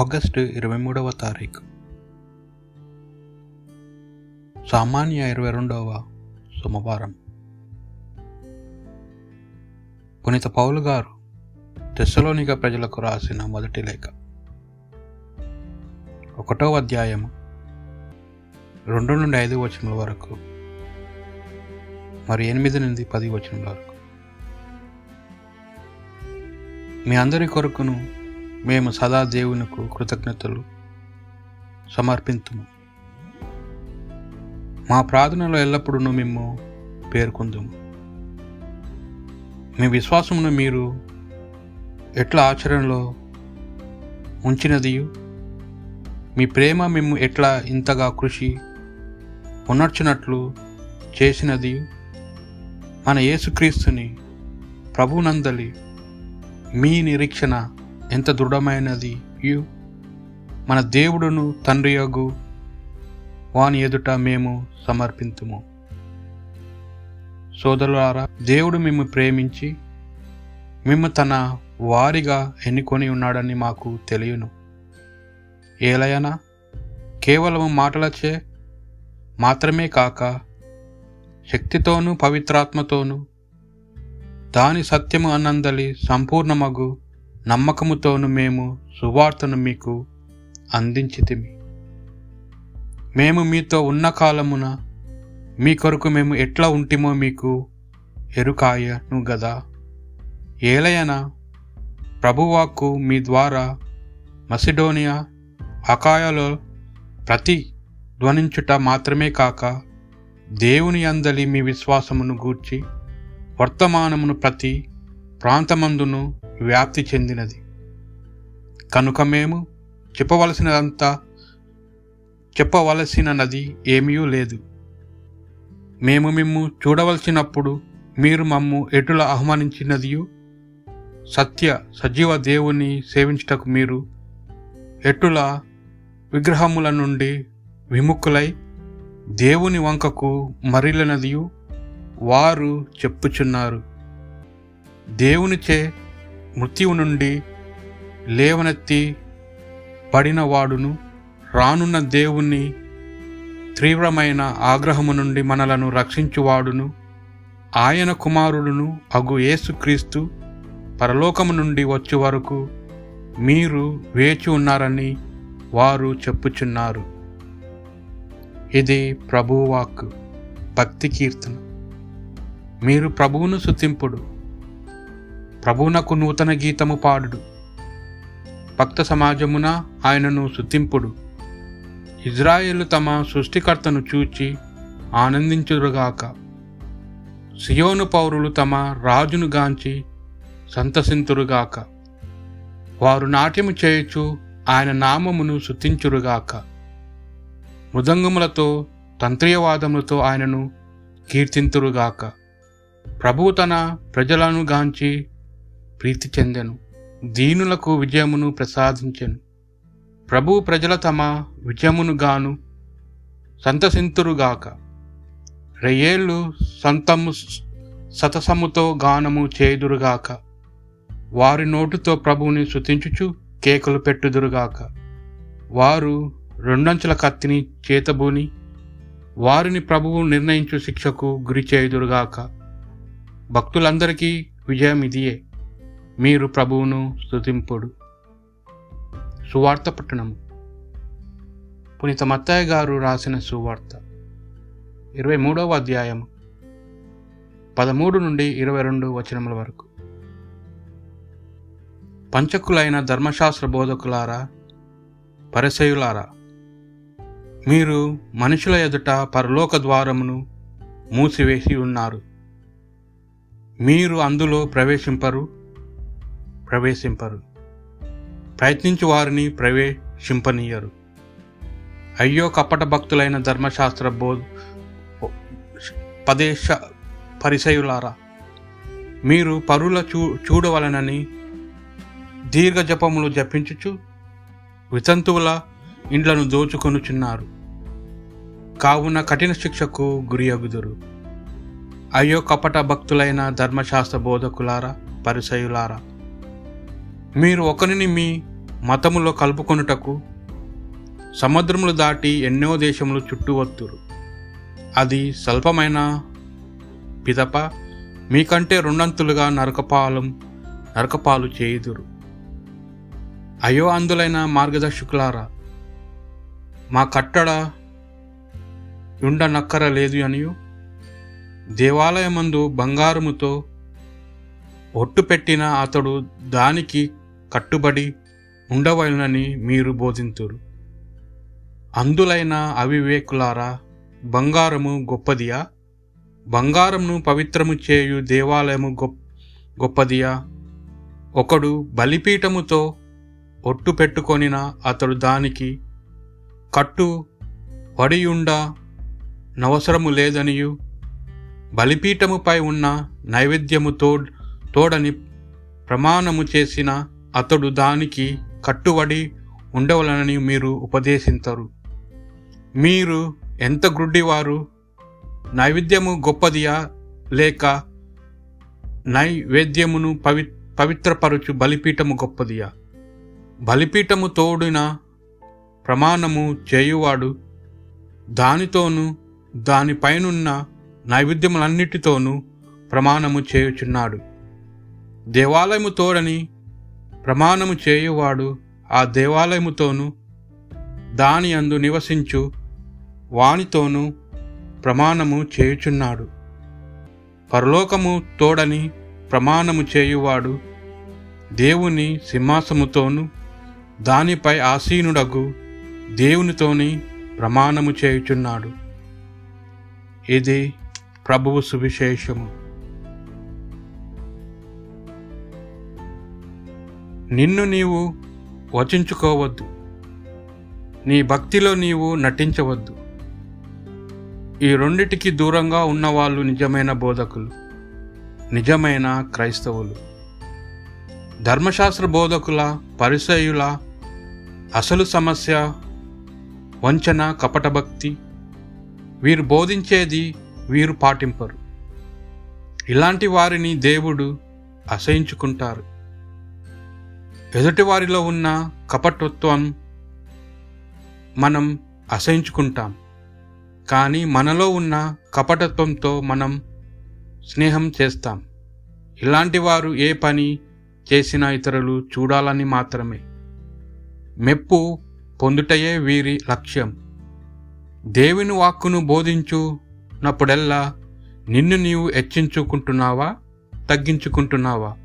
August ఇరవై మూడవ తారీఖు. సామాన్య ఇరవై రెండవ సోమవారం. పునీత పౌలు గారు తెస్సలోనిక ప్రజలకు రాసిన మొదటి లేఖ. ఒకటో అధ్యాయము రెండు నుండి ఐదు వచనముల వరకు మరి ఎనిమిది నుండి పది వచనముల వరకు. మీ అందరి కొరకును మేము సదా దేవునికి కృతజ్ఞతలు సమర్పింతుము. మా ప్రార్థనలో ఎల్లప్పుడూ మేము పేర్కొందుము. మీ విశ్వాసమును మీరు ఎట్లా ఆచరణలో ఉంచినదియు? మీ ప్రేమ మేము ఎట్లా ఇంతగా కృషి ఉనర్చినట్లు చేసినది మన యేసుక్రీస్తుని ప్రభునందలి మీ నిరీక్షణ ఎంత దృఢమైనది? యు. మన దేవుడును తండ్రి యొగు వాని ఎదుట మేము సమర్పింతుము. సోదరులారా దేవుడు మేము ప్రేమించి మేము తన వారిగా ఎన్నుకొని ఉన్నాడని మాకు తెలియను. ఏలయనా కేవలం మాటలచే మాత్రమే కాక శక్తితోనూ పవిత్రాత్మతోనూ దాని సత్యము అన్నందలి సంపూర్ణమగు నమ్మకముతోను మేము సువార్తను మీకు అందించితిమి. మేము మీతో ఉన్న కాలమున మీ కొరకు మేము ఎట్లా ఉంటిమో మీకు ఎరుకాయను గదా. ఏలయన ప్రభువాకు మీ ద్వారా మసిడోనియా అకాయలో ప్రతి ధ్వనించుట మాత్రమే కాక దేవుని అందలి మీ విశ్వాసమును గూర్చి వర్తమానమును ప్రతి ప్రాంతమందును వ్యాప్తి చెందినది. కనుక మేము చెప్పవలసినదంతా చెప్పవలసిన నది ఏమీ లేదు. మేము మిమ్ము చూడవలసినప్పుడు మీరు మమ్ము ఎటుల ఆహ్వానించినదియు సత్య సజీవ దేవుని సేవించుటకు మీరు ఎటుల విగ్రహముల నుండి విముఖులై దేవుని వంకకు మరిలినదియు వారు చెప్పుచున్నారు. దేవునిచే మృత్యువు నుండి లేవనెత్తి పడినవాడును రానున్న దేవుని తీవ్రమైన ఆగ్రహము నుండి మనలను రక్షించువాడును. ఆయన కుమారుడును అగు యేసుక్రీస్తు పరలోకము నుండి వచ్చే వరకు మీరు వేచి ఉన్నారని వారు చెప్పుచున్నారు. ఇది ప్రభువాక్ భక్తి కీర్తన. మీరు ప్రభువును శుతింపుడు ప్రభువునకు నూతన గీతము పాడుడు. భక్త సమాజమున ఆయనను శుద్ధింపుడు. ఇజ్రాయేలు తమ సృష్టికర్తను చూచి ఆనందించురుగాక సియోను పౌరులు తమ రాజును గాంచి సంతసింతురుగాక. వారు నాట్యము చేయుచు ఆయన నామమును శుతించురుగాక మృదంగములతో తంత్రియవాదములతో ఆయనను కీర్తింతురుగాక. ప్రభువు తన ప్రజలను గాంచి ప్రీతి చెందెను. దీనులకు విజయమును ప్రసాదించెను. ప్రభు ప్రజల తమ విజయమును గాను సంతసింతురుగాక రెయ్యేళ్ళు సంతము సతసముతో గానము చేయుదురుగాక వారి నోటుతో ప్రభువుని శుతించుచు కేకలు పెట్టుదురుగాక వారు రెండంచుల కత్తిని చేతబూని వారిని ప్రభువు నిర్ణయించు శిక్షకు గురి చేయుదురుగాక భక్తులందరికీ విజయం ఇదియే మీరు ప్రభువును స్తుతింపుడు. సువార్త పట్టణము. పునీత మత్తయ్య గారు రాసిన సువార్త. ఇరవై మూడవ అధ్యాయం పదమూడు నుండి ఇరవై రెండు వచనముల వరకు. పంచకులైన ధర్మశాస్త్ర బోధకులారా పరిసయులారా మీరు మనుషుల ఎదుట పరలోక ద్వారమును మూసివేసి ఉన్నారు. మీరు అందులో ప్రవేశింపరు. ప్రవేశింపరు. ప్రయత్నించి వారిని ప్రవేశింపనీయరు. అయ్యో కపట భక్తులైన ధర్మశాస్త్ర బోధ పదేశ పరిసయులారా మీరు పరుల చూ చూడవలనని దీర్ఘ జపములు జపించుచు వితంతువుల ఇండ్లను దోచుకొనుచున్నారు. కావున కఠిన శిక్షకు గురియగుదురు. అయ్యో కపట భక్తులైన ధర్మశాస్త్ర బోధకులారా పరిసయులారా మీరు ఒకరిని మీ మతములో కలుపుకొనుటకు సముద్రములు దాటి ఎన్నో దేశములు చుట్టువత్తురు అది స్వల్పమైన పిదప మీకంటే రెండంతులుగా నరకపాలం నరకపాలు చేయుదురు. అయో అందులైన మార్గదర్శకులారా మా కట్టడ ఉండనక్కర లేదు అనియు. దేవాలయమందు బంగారముతో ఒట్టు పెట్టిన అతడు దానికి కట్టుబడి ఉండవలనని మీరు బోధింతురు. అందులైన అవివేకులారా బంగారము గొప్పదియా? బంగారమును పవిత్రము చేయు దేవాలయము గొప్ప గొప్పదియా? ఒకడు బలిపీఠముతో ఒట్టు పెట్టుకొనిన అతడు దానికి కట్టు వడియుండ నవసరము లేదనియు. బలిపీఠముపై ఉన్న నైవేద్యము తోడని ప్రమాణము చేసిన అతడు దానికి కట్టుబడి ఉండవలనని మీరు ఉపదేశించరు మీరు ఎంత గ్రుడ్డివారు? నైవేద్యము గొప్పదియా? లేక నైవేద్యమును పవి పవిత్రపరచు బలిపీఠము గొప్పదియా? బలిపీఠము తోడిన ప్రమాణము చేయువాడు దానితోనూ దానిపైనున్న నైవేద్యములన్నిటితోనూ ప్రమాణము చేయుచున్నాడు. దేవాలయము తోడని ప్రమాణము చేయువాడు ఆ దేవాలయముతోనూ దాని అందు నివసించు వానితోనూ ప్రమాణము చేయుచున్నాడు. పరలోకము తోడని ప్రమాణము చేయువాడు దేవుని సింహాసముతోనూ దానిపై ఆసీనుడగు దేవునితోని ప్రమాణము చేయుచున్నాడు. ఇది ప్రభువు సువిశేషము. నిన్ను నీవు వచించుకోవద్దు. నీ భక్తిలో నీవు నటించవద్దు. ఈ రెండిటికి దూరంగా ఉన్నవాళ్ళు నిజమైన బోధకులు నిజమైన క్రైస్తవులు. ధర్మశాస్త్ర బోధకుల పరిసయుల అసలు సమస్య వంచన కపటభక్తి. వీరు బోధించేది వీరు పాటింపరు. ఇలాంటి వారిని దేవుడు అసహించుకుంటారు. ఎదుటివారిలో ఉన్న కపటత్వం మనం అసహించుకుంటాం. కానీ మనలో ఉన్న కపటత్వంతో మనం స్నేహం చేస్తాం. ఇలాంటి వారు ఏ పని చేసినా ఇతరులు చూడాలని మాత్రమే. మెప్పు పొందుటయే వీరి లక్ష్యం. దేవుని వాక్కును బోధించునప్పుడెల్లా నిన్ను నీవు హెచ్చించుకుంటున్నావా? తగ్గించుకుంటున్నావా?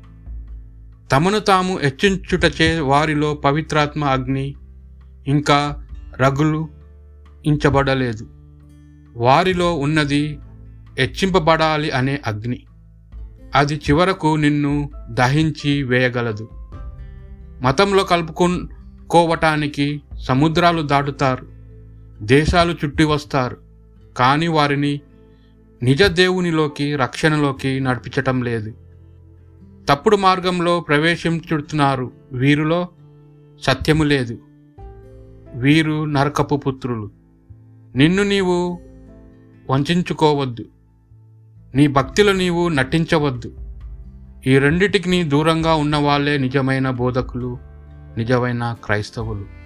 తమను తాము హెచ్చించుటచే వారిలో పవిత్రాత్మ అగ్ని ఇంకా రగులు ఇంచబడలేదు. వారిలో ఉన్నది హెచ్చింపబడాలి అనే అగ్ని. అది చివరకు నిన్ను దహించి వేయగలదు. మతంలో కలుపుకోవటానికి సముద్రాలు దాటుతారు. దేశాలు చుట్టి వస్తారు. కానీ వారిని నిజ దేవునిలోకి రక్షణలోకి నడిపించటం లేదు. తప్పుడు మార్గంలో ప్రవేశించుతున్నారు వీరిలో సత్యము లేదు. వీరు నరకపు పుత్రులు. నిన్ను నీవు వంచుకోవద్దు నీ భక్తిలో నీవు నటించవద్దు. ఈ రెండిటికి నీ దూరంగా ఉన్నవాళ్ళే నిజమైన బోధకులు నిజమైన క్రైస్తవులు.